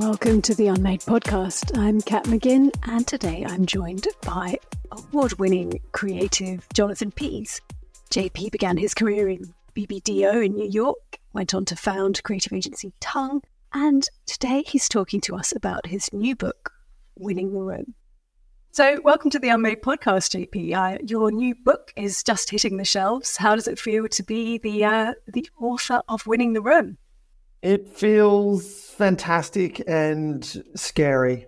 Welcome to the Unmade podcast. I'm Cat McGinn, and today I'm joined by award winning creative Jonathan Pease. JP began his career in BBDO in New York, went on to found creative agency Tongue, and today he's talking to us about his new book, Winning the Room. So, welcome to the Unmade podcast, JP. Uh, your new book is just hitting the shelves. How does it feel to be the uh, the author of Winning the Room? It feels fantastic and scary,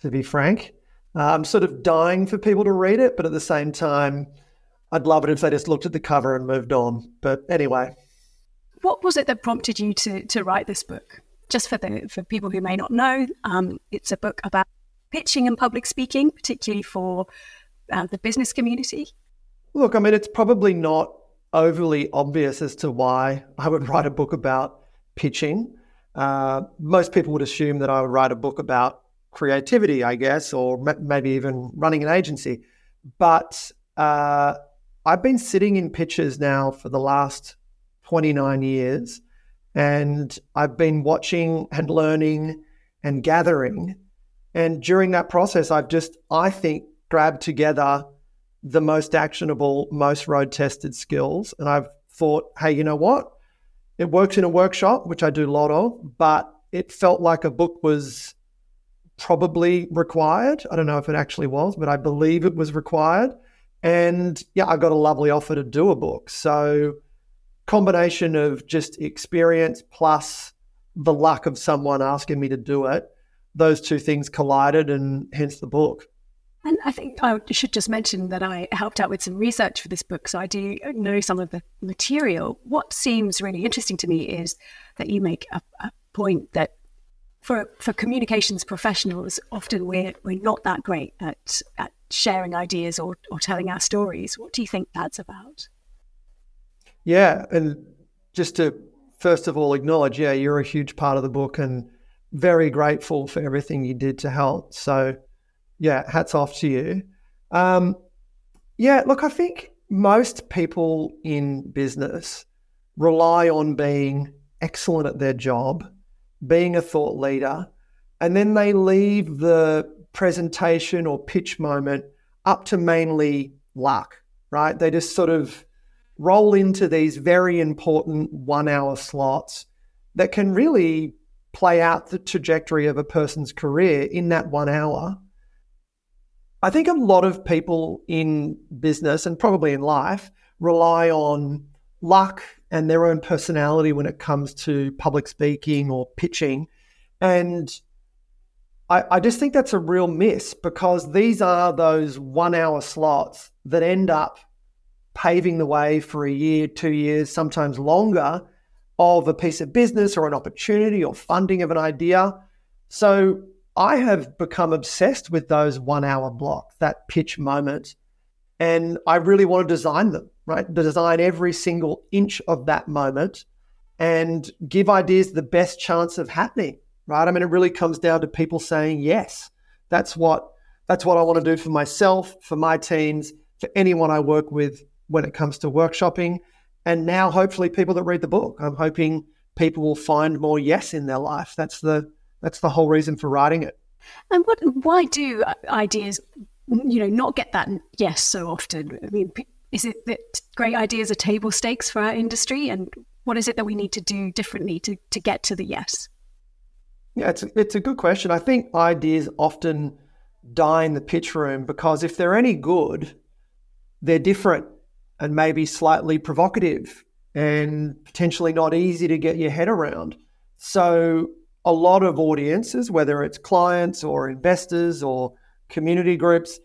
to be frank. Uh, I'm sort of dying for people to read it, but at the same time, I'd love it if they just looked at the cover and moved on. But anyway. What was it that prompted you to, to write this book? Just for the for people who may not know, um, it's a book about pitching and public speaking, particularly for uh, the business community. Look, I mean, it's probably not overly obvious as to why I would write a book about pitching. Uh, most people would assume that I would write a book about creativity, I guess, or m- maybe even running an agency. But uh, I've been sitting in pitches now for the last 29 years, and I've been watching and learning and gathering. And during that process, I've just, I think, grabbed together the most actionable, most road tested skills. And I've thought, hey, you know what? It works in a workshop, which I do a lot of, but it felt like a book was probably required. I don't know if it actually was, but I believe it was required. And yeah, I got a lovely offer to do a book. So, combination of just experience plus the luck of someone asking me to do it, those two things collided, and hence the book. And I think I should just mention that I helped out with some research for this book, so I do know some of the material. What seems really interesting to me is that you make a, a point that for for communications professionals, often we're we're not that great at, at sharing ideas or, or telling our stories. What do you think that's about? Yeah, and just to first of all acknowledge, yeah, you're a huge part of the book and very grateful for everything you did to help. So yeah, hats off to you. Um, yeah, look, I think most people in business rely on being excellent at their job, being a thought leader, and then they leave the presentation or pitch moment up to mainly luck, right? They just sort of roll into these very important one hour slots that can really play out the trajectory of a person's career in that one hour. I think a lot of people in business and probably in life rely on luck and their own personality when it comes to public speaking or pitching. And I, I, just think that's a real miss because these are those one hour slots that end up paving the way for a year, two years, sometimes longer of a piece of business or an opportunity or funding of an idea. So I have become obsessed with those one hour blocks, that pitch moment. And I really want to design them, right? Design every single inch of that moment and give ideas the best chance of happening, right? I mean, it really comes down to people saying yes. That's what that's what I want to do for myself, for my teams, for anyone I work with when it comes to workshopping. And now hopefully people that read the book. I'm hoping people will find more yes in their life. That's the that's the whole reason for writing it. And what? Why do uh, ideas, you know, not get that yes so often? I mean, is it that great ideas are table stakes for our industry, and what is it that we need to do differently to to get to the yes? Yeah, it's a, it's a good question. I think ideas often die in the pitch room because if they're any good, they're different and maybe slightly provocative and potentially not easy to get your head around. So a lot of audiences, whether it's clients or investors or community groups,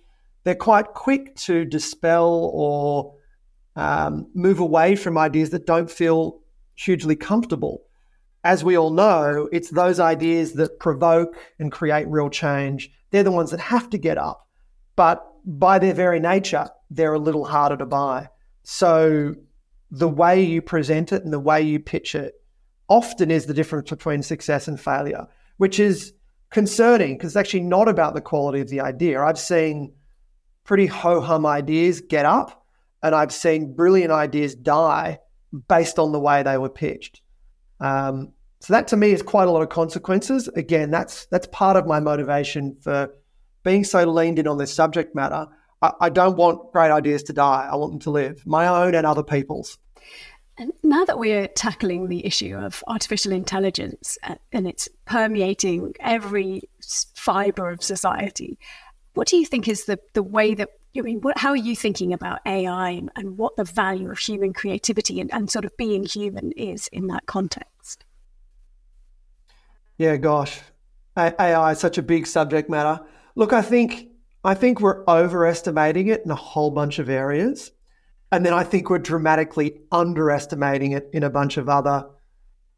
they're quite quick to dispel or um, move away from ideas that don't feel hugely comfortable. As we all know, it's those ideas that provoke and create real change. They're the ones that have to get up. But by their very nature, they're a little harder to buy. So the way you present it and the way you pitch it often is the difference between success and failure, which is concerning because it's actually not about the quality of the idea. I've seen pretty ho hum ideas get up, and I've seen brilliant ideas die based on the way they were pitched. Um, So that to me is quite a lot of consequences. Again, that's that's part of my motivation for being so leaned in on this subject matter. I, I don't want great ideas to die. I want them to live, my own and other people's. And now that we're tackling the issue of artificial intelligence uh, and it's permeating every fiber of society, what do you think is the, the way that, I mean, what, how are you thinking about AI and, and what the value of human creativity and, and sort of being human is in that context? Yeah, gosh, AI is such a big subject matter. Look, I think I think we're overestimating it in a whole bunch of areas. And then I think we're dramatically underestimating it in a bunch of other,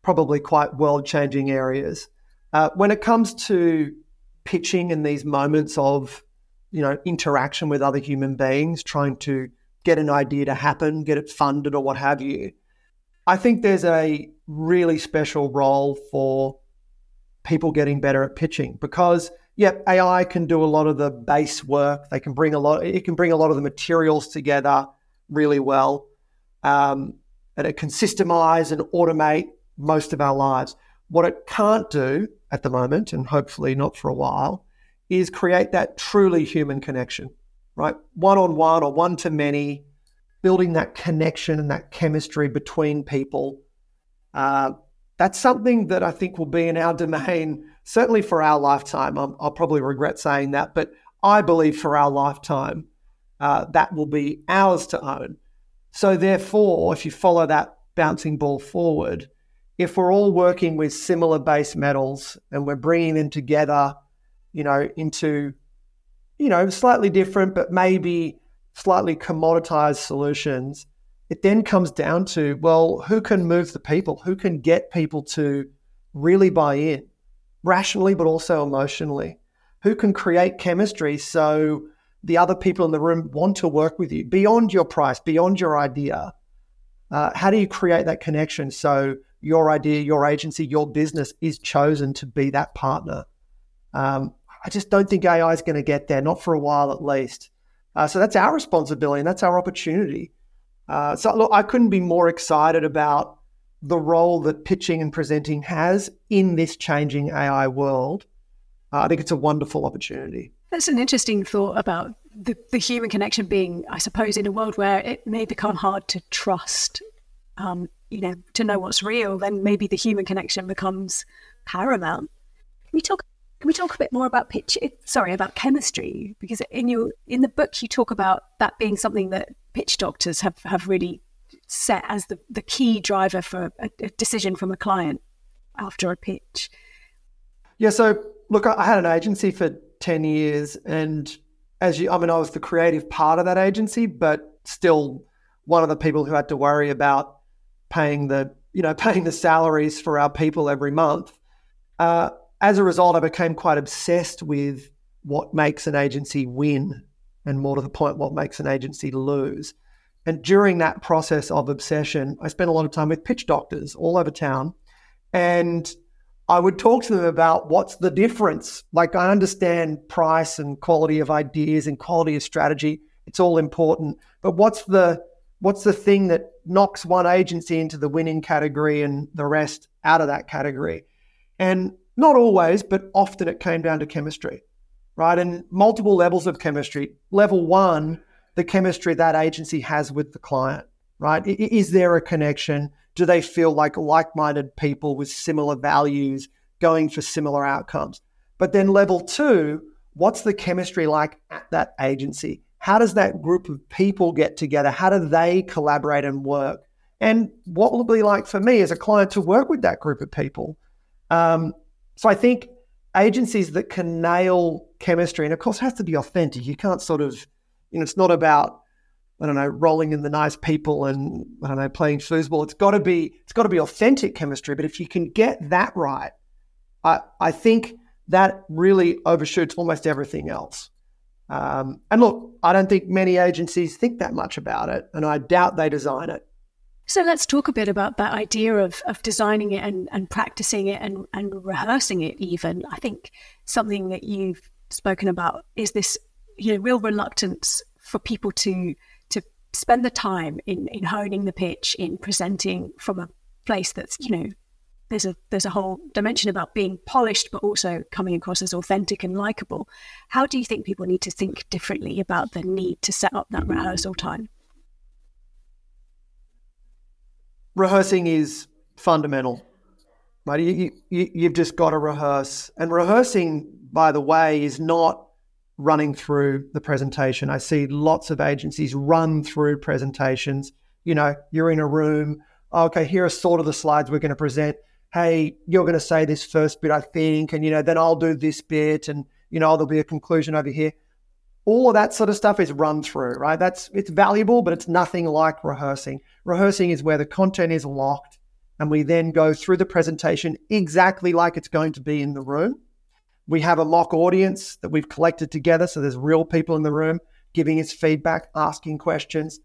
probably quite world changing areas. Uh, when it comes to pitching in these moments of, you know, interaction with other human beings, trying to get an idea to happen, get it funded or what have you, I think there's a really special role for people getting better at pitching because yep, AI can do a lot of the base work. They can bring a lot. It can bring a lot of the materials together really well, um, and it can systemize and automate most of our lives. What it can't do at the moment, and hopefully not for a while, is create that truly human connection, right? One on one or one to many, building that connection and that chemistry between people. Uh, that's something that I think will be in our domain, certainly for our lifetime. i will probably regret saying that, but I believe for our lifetime, uh, that will be ours to own. So, therefore, if you follow that bouncing ball forward, if we're all working with similar base metals and we're bringing them together, you know, into, you know, slightly different, but maybe slightly commoditized solutions, it then comes down to well, who can move the people? Who can get people to really buy in rationally, but also emotionally? Who can create chemistry so the other people in the room want to work with you beyond your price, beyond your idea? Uh, how do you create that connection so your idea, your agency, your business is chosen to be that partner? Um, I just don't think AI is going to get there, not for a while at least. Uh, so that's our responsibility and that's our opportunity uh, so, look, I couldn't be more excited about the role that pitching and presenting has in this changing AI world. Uh, I think it's a wonderful opportunity. That's an interesting thought about the, the human connection being, I suppose, in a world where it may become hard to trust, um, you know, to know what's real, then maybe the human connection becomes paramount. Can we talk can we talk a bit more about pitch? Sorry, about chemistry, because in your in the book you talk about that being something that pitch doctors have have really set as the, the key driver for a, a decision from a client after a pitch. Yeah. So look, I had an agency for ten years, and as you, I mean, I was the creative part of that agency, but still one of the people who had to worry about paying the you know paying the salaries for our people every month. Uh, as a result, I became quite obsessed with what makes an agency win and more to the point, what makes an agency lose. And during that process of obsession, I spent a lot of time with pitch doctors all over town. And I would talk to them about what's the difference. Like, I understand price and quality of ideas and quality of strategy. It's all important. But what's the what's the thing that knocks one agency into the winning category and the rest out of that category? And not always, but often it came down to chemistry, right? And multiple levels of chemistry. Level one, the chemistry that agency has with the client, right? Is there a connection? Do they feel like like minded people with similar values going for similar outcomes? But then level two, what's the chemistry like at that agency? How does that group of people get together? How do they collaborate and work? And what will it be like for me as a client to work with that group of people? Um, so I think agencies that can nail chemistry, and of course, has to be authentic. You can't sort of, you know, it's not about I don't know, rolling in the nice people and I don't know, playing foosball. It's got to be it's got to be authentic chemistry. But if you can get that right, I I think that really overshoots almost everything else. Um, and look, I don't think many agencies think that much about it, and I doubt they design it. So let's talk a bit about that idea of, of designing it and, and practicing it and, and rehearsing it even. I think something that you've spoken about is this you know real reluctance for people to to spend the time in, in honing the pitch, in presenting from a place that's, you know, there's a there's a whole dimension about being polished, but also coming across as authentic and likable. How do you think people need to think differently about the need to set up that rehearsal time? Rehearsing is fundamental, right? You, you, you've just got to rehearse, and rehearsing, by the way, is not running through the presentation. I see lots of agencies run through presentations. You know, you're in a room. Oh, okay, here are sort of the slides we're going to present. Hey, you're going to say this first bit, I think, and you know, then I'll do this bit, and you know, there'll be a conclusion over here. All of that sort of stuff is run through, right? That's it's valuable, but it's nothing like rehearsing. Rehearsing is where the content is locked, and we then go through the presentation exactly like it's going to be in the room we have a mock audience that we've collected together. So there's real people in the room giving us feedback, asking questions.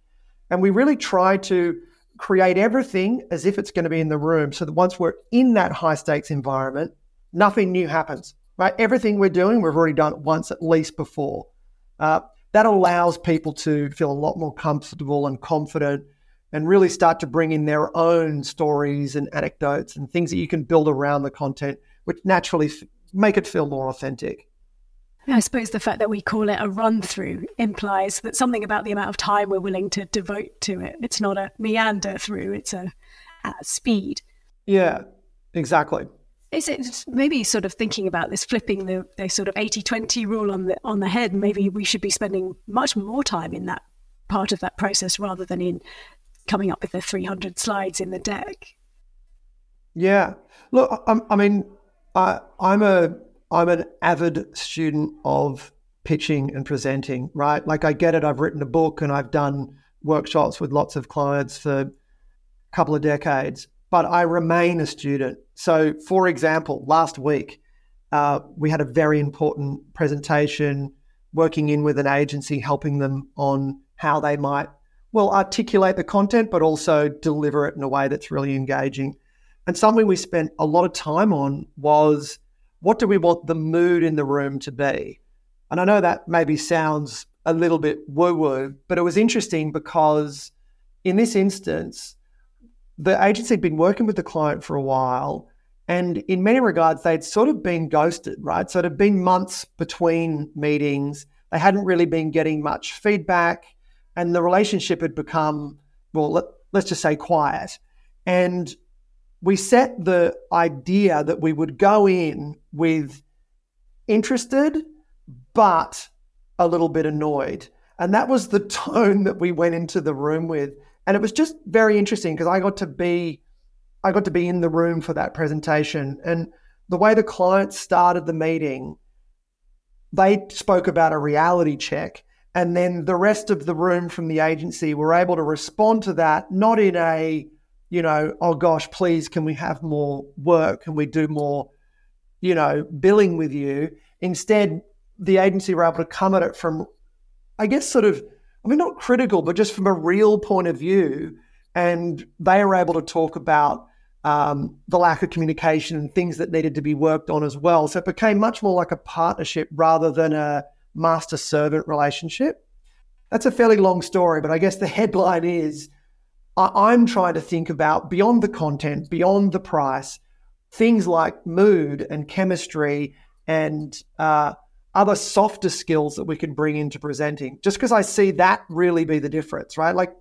And we really try to create everything as if it's going to be in the room so that once we're in that high stakes environment, nothing new happens, right? Everything we're doing, we've already done it once at least before. Uh, that allows people to feel a lot more comfortable and confident and really start to bring in their own stories and anecdotes and things that you can build around the content, which naturally make it feel more authentic. I suppose the fact that we call it a run through implies that something about the amount of time we're willing to devote to it. It's not a meander through, it's a at speed. Yeah, exactly. Is it maybe sort of thinking about this, flipping the, the sort of 80 20 rule on the, on the head? Maybe we should be spending much more time in that part of that process rather than in coming up with the 300 slides in the deck. Yeah. Look, I, I mean, I, I'm a I'm an avid student of pitching and presenting, right? Like I get it. I've written a book and I've done workshops with lots of clients for a couple of decades, but I remain a student. So, for example, last week uh, we had a very important presentation working in with an agency, helping them on how they might well articulate the content, but also deliver it in a way that's really engaging. And something we spent a lot of time on was what do we want the mood in the room to be? And I know that maybe sounds a little bit woo woo, but it was interesting because in this instance, the agency had been working with the client for a while. And in many regards, they'd sort of been ghosted, right? So it had been months between meetings. They hadn't really been getting much feedback. And the relationship had become, well, let, us just say quiet. And we set the idea that we would go in with interested, but a little bit annoyed. And that was the tone that we went into the room with. And it was just very interesting because I got to be I got to be in the room for that presentation. And the way the clients started the meeting, they spoke about a reality check. And then the rest of the room from the agency were able to respond to that, not in a you know, oh gosh, please, can we have more work? Can we do more, you know, billing with you? Instead, the agency were able to come at it from, I guess, sort of, I mean, not critical, but just from a real point of view. And they were able to talk about um, the lack of communication and things that needed to be worked on as well. So it became much more like a partnership rather than a master servant relationship. That's a fairly long story, but I guess the headline is I'm trying to think about beyond the content, beyond the price, things like mood and chemistry and uh, other softer skills that we can bring into presenting. Just because I see that really be the difference, right? Like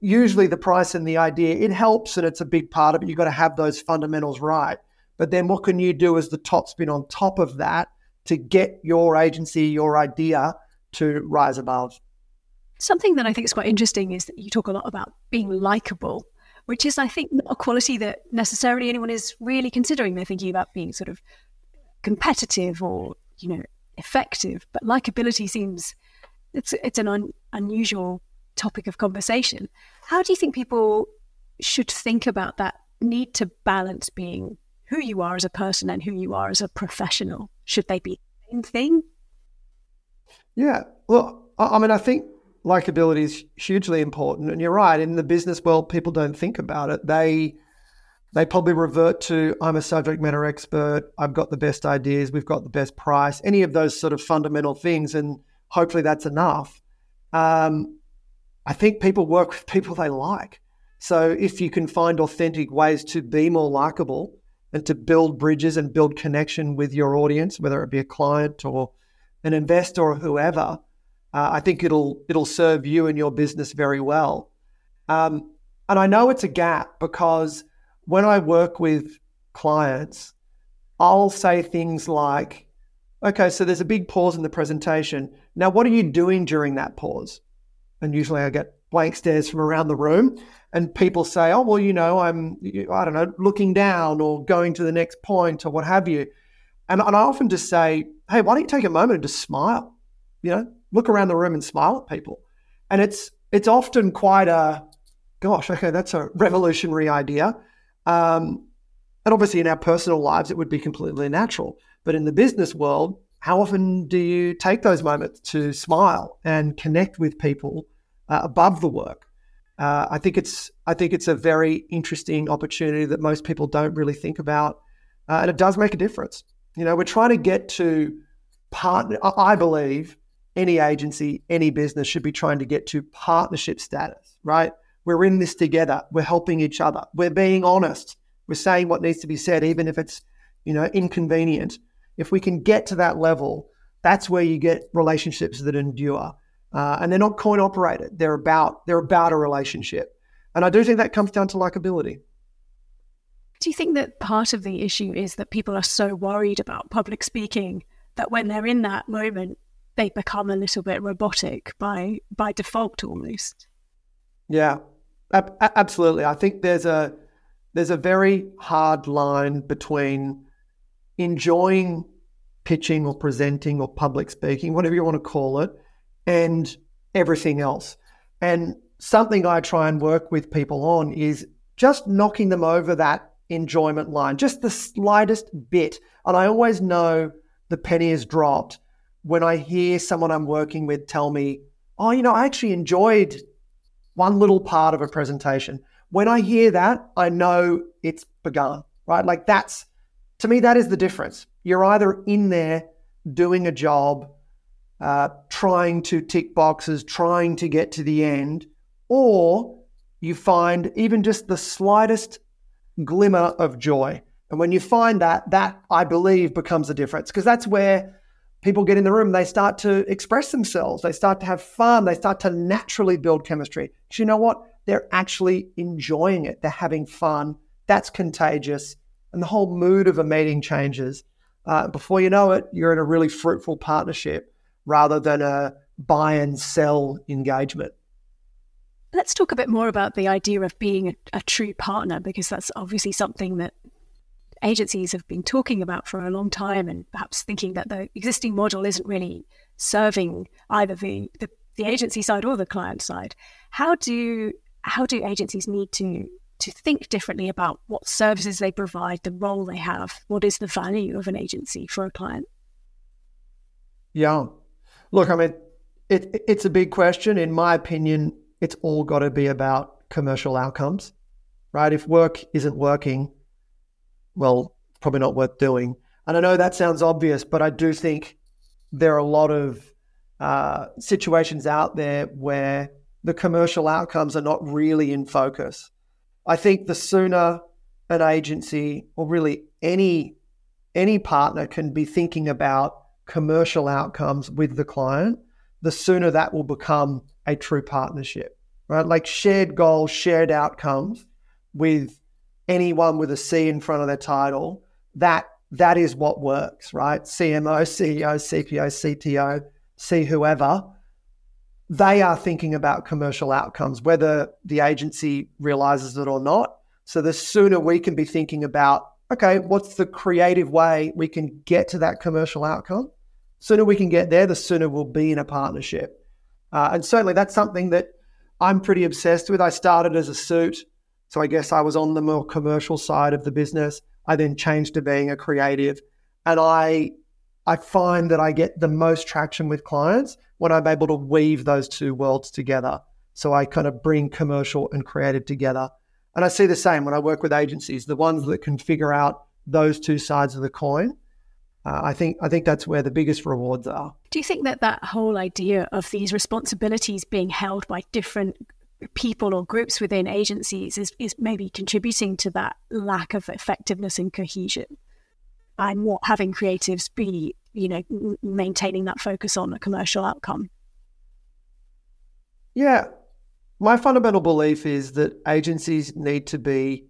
usually the price and the idea, it helps and it's a big part of it. You've got to have those fundamentals right. But then what can you do as the top spin on top of that to get your agency, your idea to rise above? Something that I think is quite interesting is that you talk a lot about being likable, which is, I think, not a quality that necessarily anyone is really considering. They're thinking about being sort of competitive or, you know, effective. But likability seems it's it's an un, unusual topic of conversation. How do you think people should think about that need to balance being who you are as a person and who you are as a professional? Should they be the same thing? Yeah. Well, I mean, I think likability is hugely important. And you're right, in the business world, people don't think about it. They they probably revert to I'm a subject matter expert, I've got the best ideas, we've got the best price, any of those sort of fundamental things, and hopefully that's enough. Um, I think people work with people they like. So if you can find authentic ways to be more likable and to build bridges and build connection with your audience, whether it be a client or an investor or whoever, uh, I think it'll it'll serve you and your business very well. Um, and I know it's a gap because when I work with clients, I'll say things like, "Okay, so there's a big pause in the presentation. Now, what are you doing during that pause?" And usually I get blank stares from around the room and people say, "Oh, well, you know, I'm I don't know, looking down or going to the next point or what have you." And, and I often just say, "Hey, why don't you take a moment and just smile? You know, look around the room and smile at people." And it's it's often quite a, gosh, okay, that's a revolutionary idea. Um, and obviously, in our personal lives, it would be completely natural. But in the business world, how often do you take those moments to smile and connect with people uh, above the work? Uh, I think it's I think it's a very interesting opportunity that most people don't really think about, uh, and it does make a difference. You know, we're trying to get to partner. I believe any agency, any business should be trying to get to partnership status. Right? We're in this together. We're helping each other. We're being honest. We're saying what needs to be said, even if it's you know inconvenient. If we can get to that level, that's where you get relationships that endure uh, and they're not coin operated. They're about they're about a relationship, and I do think that comes down to likability. Do you think that part of the issue is that people are so worried about public speaking that when they're in that moment, they become a little bit robotic by by default almost? Yeah, ab- absolutely. I think there's a there's a very hard line between enjoying pitching or presenting or public speaking, whatever you want to call it, and everything else. And something I try and work with people on is just knocking them over that enjoyment line, just the slightest bit. And I always know the penny is dropped when I hear someone I'm working with tell me, oh, you know, I actually enjoyed one little part of a presentation. When I hear that, I know it's begun, right? Like that's, to me, that is the difference. You're either in there doing a job uh, trying to tick boxes, trying to get to the end, or you find even just the slightest glimmer of joy. And when you find that, that I believe becomes a difference because that's where people get in the room, they start to express themselves, they start to have fun, they start to naturally build chemistry. Because you know what? They're actually enjoying it, they're having fun. That's contagious. And the whole mood of a meeting changes. Uh, before you know it, you're in a really fruitful partnership rather than a buy and sell engagement. Let's talk a bit more about the idea of being a, a, true partner, because that's obviously something that agencies have been talking about for a long time and perhaps thinking that the existing model isn't really serving either the, the, the agency side or the client side. How do how do agencies need to to think differently about what services they provide, the role they have, what is the value of an agency for a client? Yeah, Look, I mean, it, it's a big question. In my opinion, it's all got to be about commercial outcomes, right? If work isn't working, well, probably not worth doing. And I know that sounds obvious, but I do think there are a lot of uh, situations out there where the commercial outcomes are not really in focus. I think the sooner an agency or really any any partner can be thinking about commercial outcomes with the client, the sooner that will become a true partnership, right? Like shared goals, shared outcomes with anyone with a C in front of their title, that that is what works, right? CMO, CEO, CPO, CTO, C whoever, they are thinking about commercial outcomes, whether the agency realizes it or not. So the sooner we can be thinking about, okay, what's the creative way we can get to that commercial outcome? sooner we can get there, the sooner we'll be in a partnership. Uh, and certainly that's something that I'm pretty obsessed with. I started as a suit, so I guess I was on the more commercial side of the business. I then changed to being a creative, and I I find that I get the most traction with clients when I'm able to weave those two worlds together. So I kind of bring commercial and creative together. And I see the same when I work with agencies, the ones that can figure out those two sides of the coin uh, I think I think that's where the biggest rewards are. Do you think that that whole idea of these responsibilities being held by different people or groups within agencies is, is maybe contributing to that lack of effectiveness and cohesion. And what having creatives be you know maintaining that focus on a commercial outcome. Yeah. My fundamental belief is that agencies need to be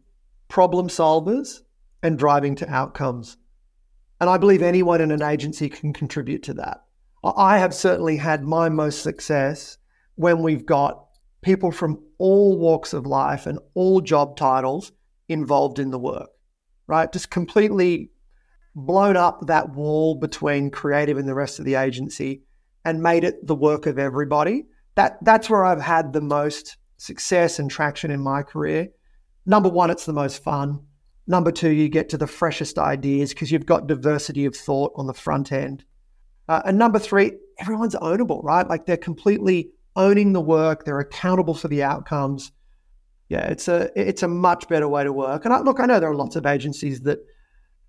problem solvers and driving to outcomes. And i believe anyone in an agency can contribute to that. I have certainly had my most success when we've got people from all walks of life and all job titles involved in the work, right? Just completely blown up that wall between creative and the rest of the agency and made it the work of everybody. That that's where I've had the most success and traction in my career. Number one, it's the most fun. Number two, you get to the freshest ideas because you've got diversity of thought on the front end. Uh, and number three, everyone's ownable, right? Like they're completely owning the work, they're accountable for the outcomes. Yeah, it's a it's a much better way to work. And I, look, I know there are lots of agencies that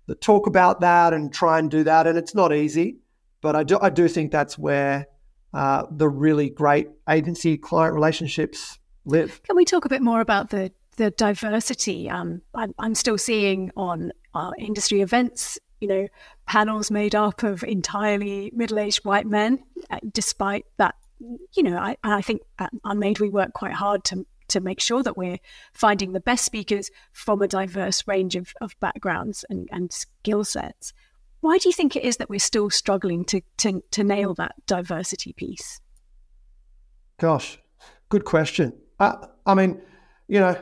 that talk about that and try and do that, and it's not easy. But I do I do think that's where uh, the really great agency client relationships live. Can we talk a bit more about the the diversity? Um, I'm, I'm still seeing on uh, industry events you know, panels made up of entirely middle aged white men, uh, despite that you know, I, I think at Unmade we work quite hard to to make sure that we're finding the best speakers from a diverse range of, of backgrounds and, and skill sets. Why do you think it is that we're still struggling to, to, to nail that diversity piece? Gosh, good question. I, I mean, you know,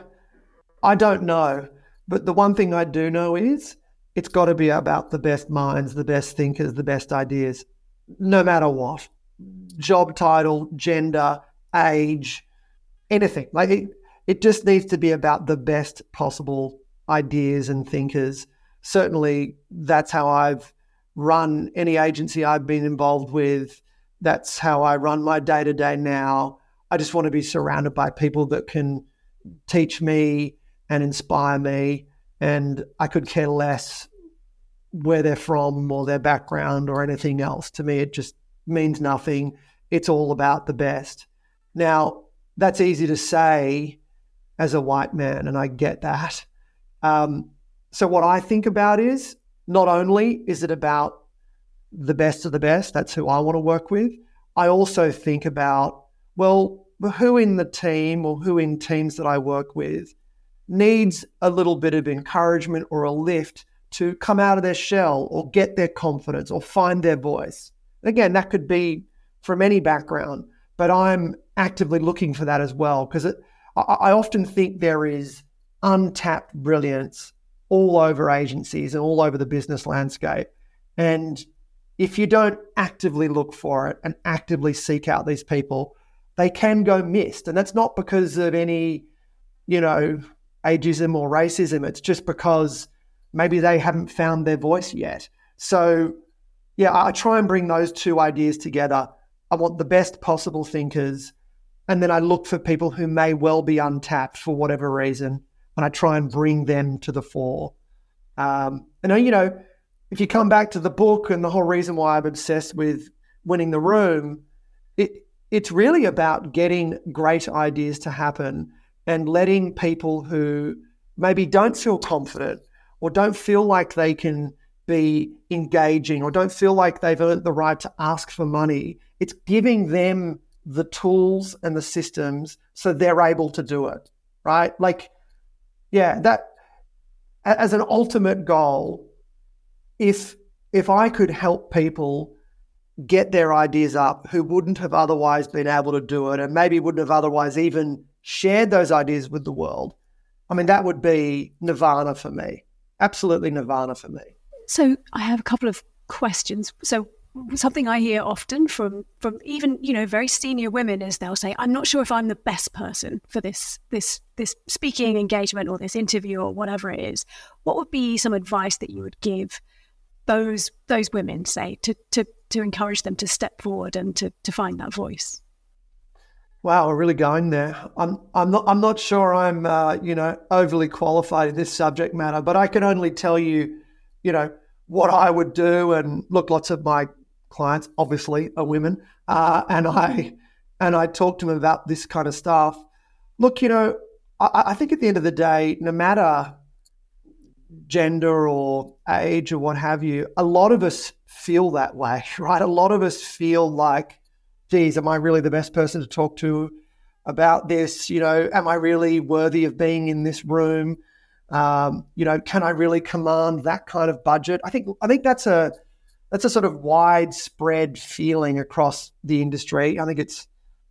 I don't know, but the one thing I do know is it's got to be about the best minds, the best thinkers, the best ideas, no matter what job title, gender, age, anything. Like it, it just needs to be about the best possible ideas and thinkers. Certainly, that's how I've run any agency I've been involved with. That's how I run my day to day now. I just want to be surrounded by people that can teach me and inspire me. And I could care less where they're from or their background or anything else. To me, it just means nothing. It's all about the best. Now, that's easy to say as a white man, and I get that. Um, so, what I think about is not only is it about the best of the best, that's who I want to work with, I also think about, well, who in the team or who in teams that I work with needs a little bit of encouragement or a lift to come out of their shell or get their confidence or find their voice. Again, that could be from any background, but I'm actively looking for that as well because I, I often think there is untapped brilliance all over agencies and all over the business landscape. And if you don't actively look for it and actively seek out these people, they can go missed. And that's not because of any, you know, ageism or racism. It's just because maybe they haven't found their voice yet. So yeah, I try and bring those two ideas together. I want the best possible thinkers, and then I look for people who may well be untapped for whatever reason, and I try and bring them to the fore. Um, and you know, if you come back to the book and the whole reason why I'm obsessed with winning the room, it it's really about getting great ideas to happen and letting people who maybe don't feel confident or don't feel like they can be engaging or don't feel like they've earned the right to ask for money. It's giving them the tools and the systems so they're able to do it, right? Like, yeah, that as an ultimate goal, if if I could help people get their ideas up who wouldn't have otherwise been able to do it and maybe wouldn't have otherwise even shared those ideas with the world, I mean, that would be nirvana for me. Absolutely nirvana for me. So I have a couple of questions. So something I hear often from from even you know very senior women is they'll say, "I'm not sure if I'm the best person for this this this speaking engagement or this interview or whatever it is." What would be some advice that you would give those those women, say, to to to encourage them to step forward and to to find that voice? Wow, we're really going there. I'm I'm not I'm not sure I'm uh, you know overly qualified in this subject matter, but I can only tell you you know, what I would do. And look, lots of my clients obviously are women, uh, and I and I talk to them about this kind of stuff. Look, you know, I, I think at the end of the day, no matter gender or age or what have you, a lot of us feel that way, right? A lot of us feel like, geez, am I really the best person to talk to about this? You know, am I really worthy of being in this room? Um, you know, can I really command that kind of budget? I think I think that's a that's a sort of widespread feeling across the industry. I think it's,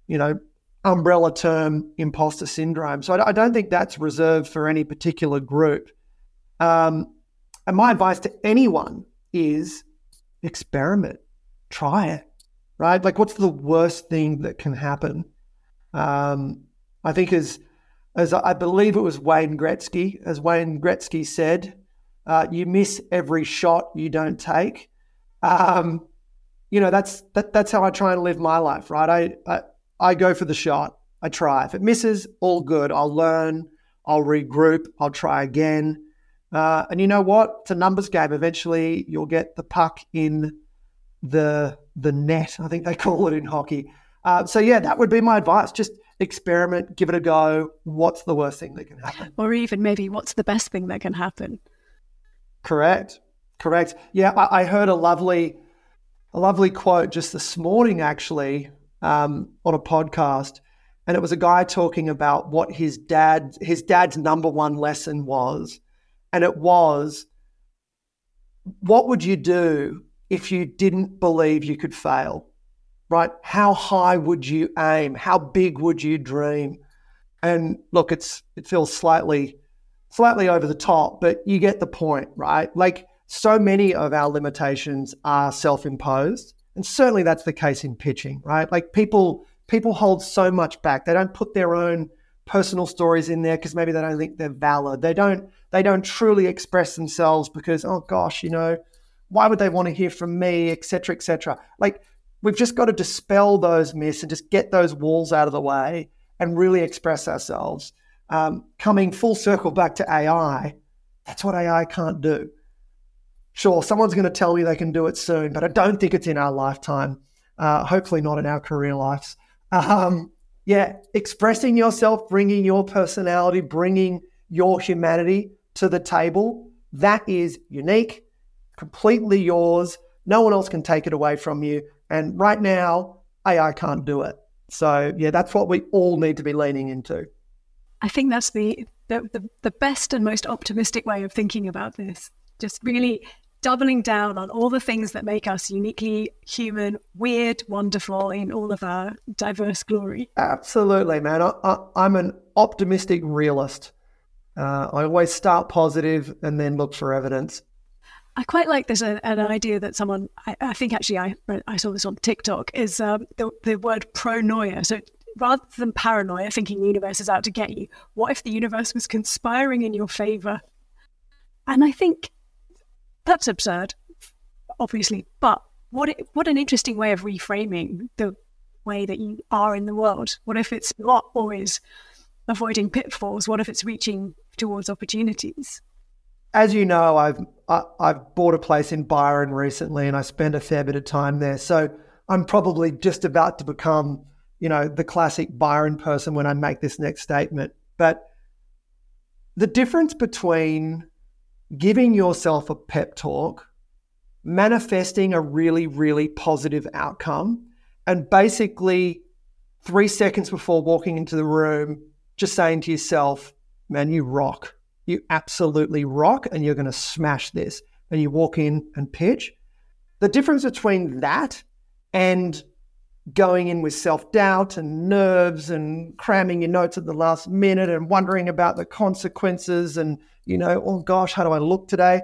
you know, umbrella term imposter syndrome. So I, I don't think that's reserved for any particular group. Um, and my advice to anyone is experiment, try it, right? Like, what's the worst thing that can happen? Um, I think as as I believe it was Wayne Gretzky, as Wayne Gretzky said, uh, you miss every shot you don't take. Um, you know, that's that, that's how I try and live my life, right? I, I I go for the shot. I try. If it misses, all good. I'll learn. I'll regroup. I'll try again. Uh, and you know what? It's a numbers game. Eventually, you'll get the puck in the the net. I think they call it in hockey. Uh, so yeah, that would be my advice. Just experiment, give it a go. What's the worst thing that can happen? Or even maybe what's the best thing that can happen? Correct. Correct. Yeah, I, I heard a lovely, a lovely quote just this morning, actually, um, on a podcast, and it was a guy talking about what his dad, his dad's number one lesson was, and it was, what would you do if you didn't believe you could fail? Right? How high would you aim? How big would you dream? And look, it's it feels slightly slightly over the top, but you get the point, right? Like so many of our limitations are self-imposed and certainly that's the case in pitching right like people people hold so much back they don't put their own personal stories in there because maybe they don't think they're valid they don't they don't truly express themselves because oh gosh you know why would they want to hear from me etc etc like we've just got to dispel those myths and just get those walls out of the way and really express ourselves um, coming full circle back to ai that's what ai can't do sure, someone's going to tell me they can do it soon, but I don't think it's in our lifetime. Uh, hopefully, not in our career lives. Um, yeah, expressing yourself, bringing your personality, bringing your humanity to the table, that is unique, completely yours. No one else can take it away from you. And right now, AI can't do it. So, yeah, that's what we all need to be leaning into. I think that's the, the, the, the best and most optimistic way of thinking about this. Just really doubling down on all the things that make us uniquely human, weird, wonderful in all of our diverse glory. Absolutely, man. I, am an optimistic realist. Uh, I always start positive and then look for evidence. I quite like this uh, an idea that someone I, I, think actually I I saw this on TikTok is um, the the word pronoia. So rather than paranoia, thinking the universe is out to get you, what if the universe was conspiring in your favor? And I think that's absurd, obviously. But what what an interesting way of reframing the way that you are in the world. What if it's not always avoiding pitfalls? What if it's reaching towards opportunities? As you know, I've I, have i have bought a place in Byron recently, and I spend a fair bit of time there. So I'm probably just about to become, you know, the classic Byron person when I make this next statement. But the difference between giving yourself a pep talk, manifesting a really, really positive outcome, and basically three seconds before walking into the room, just saying to yourself, man, you rock. You absolutely rock, and you're going to smash this. And you walk in and pitch. The difference between that and going in with self doubt and nerves and cramming your notes at the last minute and wondering about the consequences and, you know, oh gosh, how do I look today?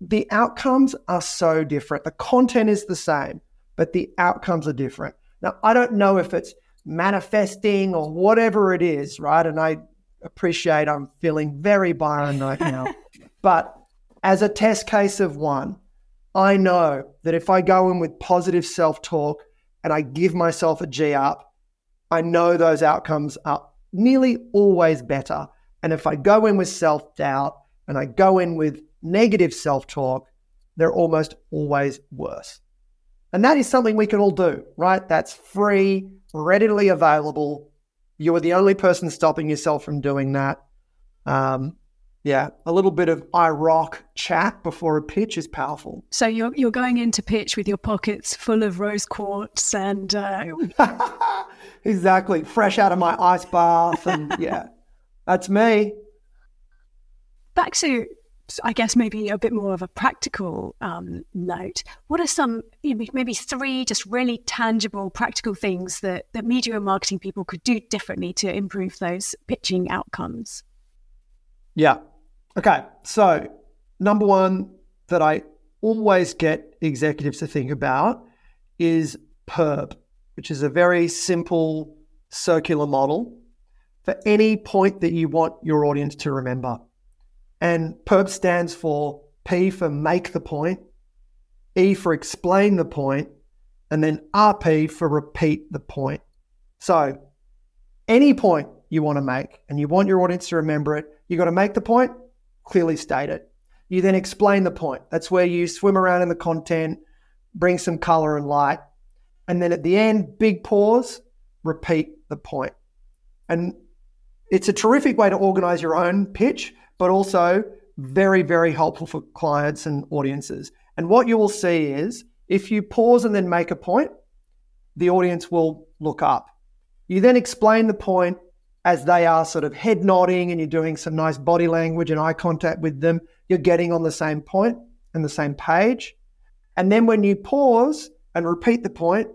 The outcomes are so different. The content is the same, but the outcomes are different. Now, I don't know if it's manifesting or whatever it is, right? And I appreciate I'm feeling very Byron right now. but as a test case of one, I know that if I go in with positive self talk, and I give myself a G up, I know those outcomes are nearly always better. And if I go in with self doubt and I go in with negative self talk, they're almost always worse. And that is something we can all do, right? That's free, readily available. You are the only person stopping yourself from doing that. Um, yeah, a little bit of I rock chat before a pitch is powerful. So you're you're going into pitch with your pockets full of rose quartz and uh... exactly fresh out of my ice bath, and yeah, that's me. Back to I guess maybe a bit more of a practical um, note. What are some, you know, maybe three just really tangible, practical things that, that media and marketing people could do differently to improve those pitching outcomes? Yeah. Okay. So, number one that I always get executives to think about is PERP, which is a very simple circular model for any point that you want your audience to remember. And PERP stands for P for make the point, E for explain the point, and then RP for repeat the point. So, any point you want to make and you want your audience to remember it, you got to make the point, clearly state it. You then explain the point. That's where you swim around in the content, bring some color and light. And then at the end, big pause, repeat the point. And it's a terrific way to organize your own pitch but also very, very helpful for clients and audiences. And what you will see is if you pause and then make a point, the audience will look up. You then explain the point as they are sort of head nodding and you're doing some nice body language and eye contact with them. You're getting on the same point and the same page. And then when you pause and repeat the point,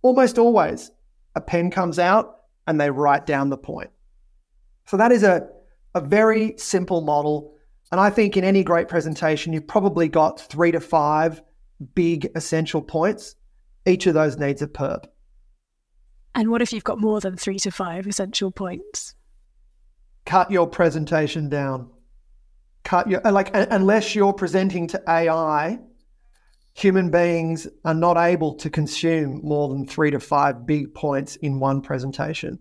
almost always a pen comes out and they write down the point. So that is a a very simple model. And I think in any great presentation, you've probably got three to five big essential points. Each of those needs a perp. And what if you've got more than three to five essential points? Cut your presentation down. Cut your, like, unless you're presenting to AI, human beings are not able to consume more than three to five big points in one presentation.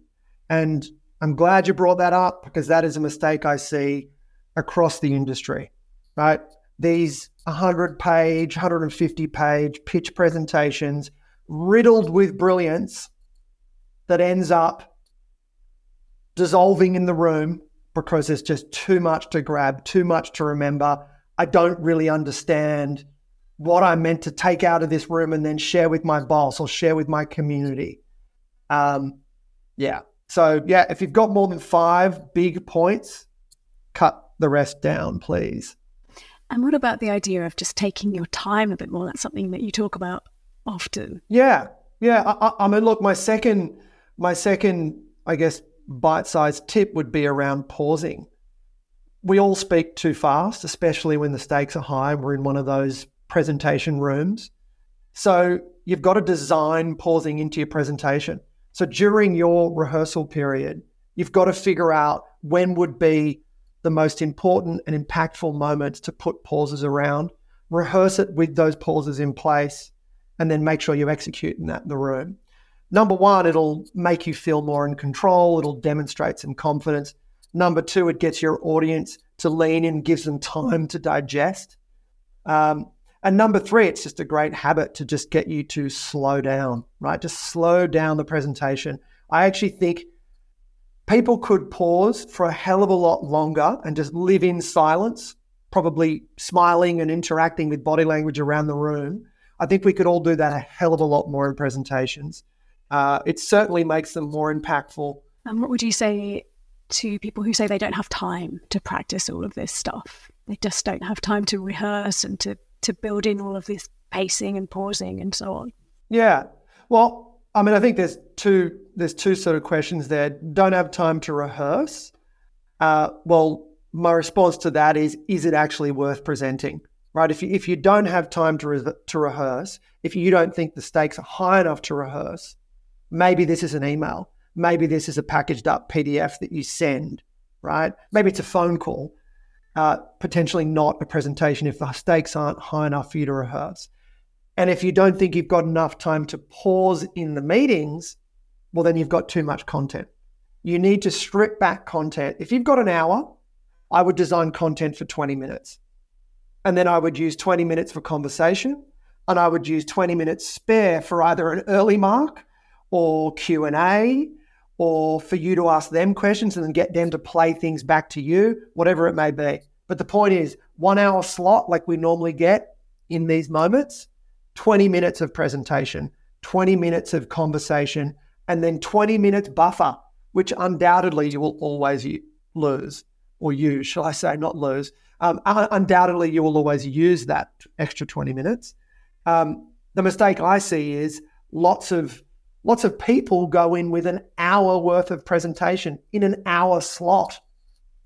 And I'm glad you brought that up because that is a mistake I see across the industry, right? These 100 page, 150 page pitch presentations riddled with brilliance that ends up dissolving in the room because there's just too much to grab, too much to remember. I don't really understand what I'm meant to take out of this room and then share with my boss or share with my community. Um, yeah, so, yeah, if you've got more than five big points, cut the rest down, please. And what about the idea of just taking your time a bit more? That's something that you talk about often. Yeah, yeah. I, I mean, look, my second, my second, I guess, bite-sized tip would be around pausing. We all speak too fast, especially when the stakes are high. We're in one of those presentation rooms, so you've got to design pausing into your presentation. So during your rehearsal period, you've got to figure out when would be the most important and impactful moments to put pauses around, rehearse it with those pauses in place, and then make sure you execute in that in the room. Number one, it'll make you feel more in control. It'll demonstrate some confidence. Number two, it gets your audience to lean in, gives them time to digest. Um, and number three, it's just a great habit to just get you to slow down, right? Just slow down the presentation. I actually think people could pause for a hell of a lot longer and just live in silence, probably smiling and interacting with body language around the room. I think we could all do that a hell of a lot more in presentations. Uh, it certainly makes them more impactful. And what would you say to people who say they don't have time to practice all of this stuff? They just don't have time to rehearse and to to build in all of this pacing and pausing and so on? Yeah. Well, I mean, I think there's two there's two sort of questions there. Don't have time to rehearse. Uh, well, my response to that is: Is it actually worth presenting? Right? If you if you don't have time to re- to rehearse, if you don't think the stakes are high enough to rehearse, maybe this is an email. Maybe this is a packaged up PDF that you send. Right? Maybe it's a phone call uh, potentially not a presentation if the stakes aren't high enough for you to rehearse. And if you don't think you've got enough time to pause in the meetings, well, then you've got too much content. You need to strip back content. If you've got an hour, I would design content for 20 minutes. And then I would use 20 minutes for conversation and I would use 20 minutes spare for either an early mark or Q&A or for you to ask them questions and then get them to play things back to you, whatever it may be. But the point is, one hour slot like we normally get in these moments, 20 minutes of presentation, 20 minutes of conversation, and then 20 minutes buffer, which undoubtedly you will always lose or use, shall I say, not lose. Um, undoubtedly, you will always use that extra 20 minutes. Um, the mistake I see is lots of lots of people go in with an hour worth of presentation in an hour slot.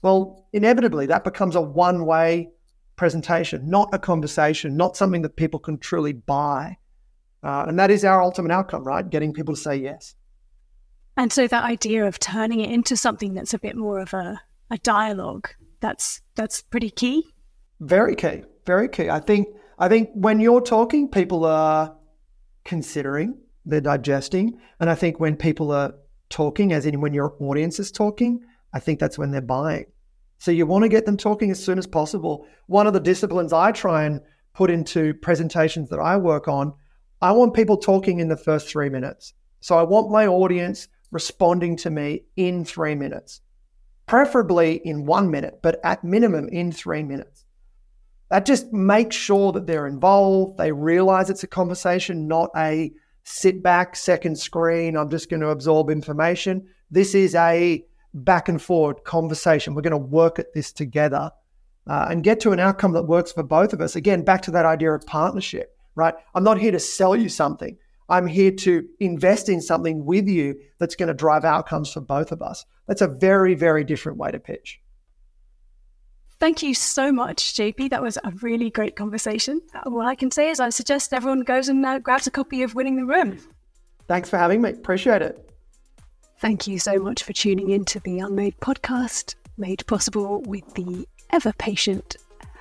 Well, inevitably, that becomes a one way presentation, not a conversation, not something that people can truly buy. Uh, and that is our ultimate outcome, right? Getting people to say yes. And so that idea of turning it into something that's a bit more of a, a dialogue, that's that's pretty key. Very key. Very key. I think I think when you're talking, people are considering, they're digesting. And I think when people are talking, as in when your audience is talking, I think that's when they're buying. So you want to get them talking as soon as possible. One of the disciplines I try and put into presentations that I work on, I want people talking in the first three minutes. So I want my audience responding to me in three minutes, preferably in one minute, but at minimum in three minutes. That just makes sure that they're involved. They realize it's a conversation, not a sit back, second screen, I'm just going to absorb information. This is a back and forward conversation. We're going to work at this together uh, and get to an outcome that works for both of us. Again, back to that idea of partnership, right? I'm not here to sell you something. I'm here to invest in something with you that's going to drive outcomes for both of us. That's a very, very different way to pitch. Thank you so much, JP. That was a really great conversation. All I can say is I suggest everyone goes and uh, grabs a copy of Winning the Room. Thanks for having me. Appreciate it. Thank you so much for tuning in to the Unmade podcast, made possible with the ever patient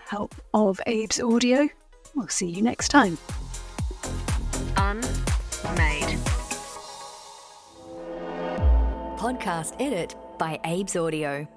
help of Abe's audio. We'll see you next time. Unmade. Podcast edit by Abe's Audio.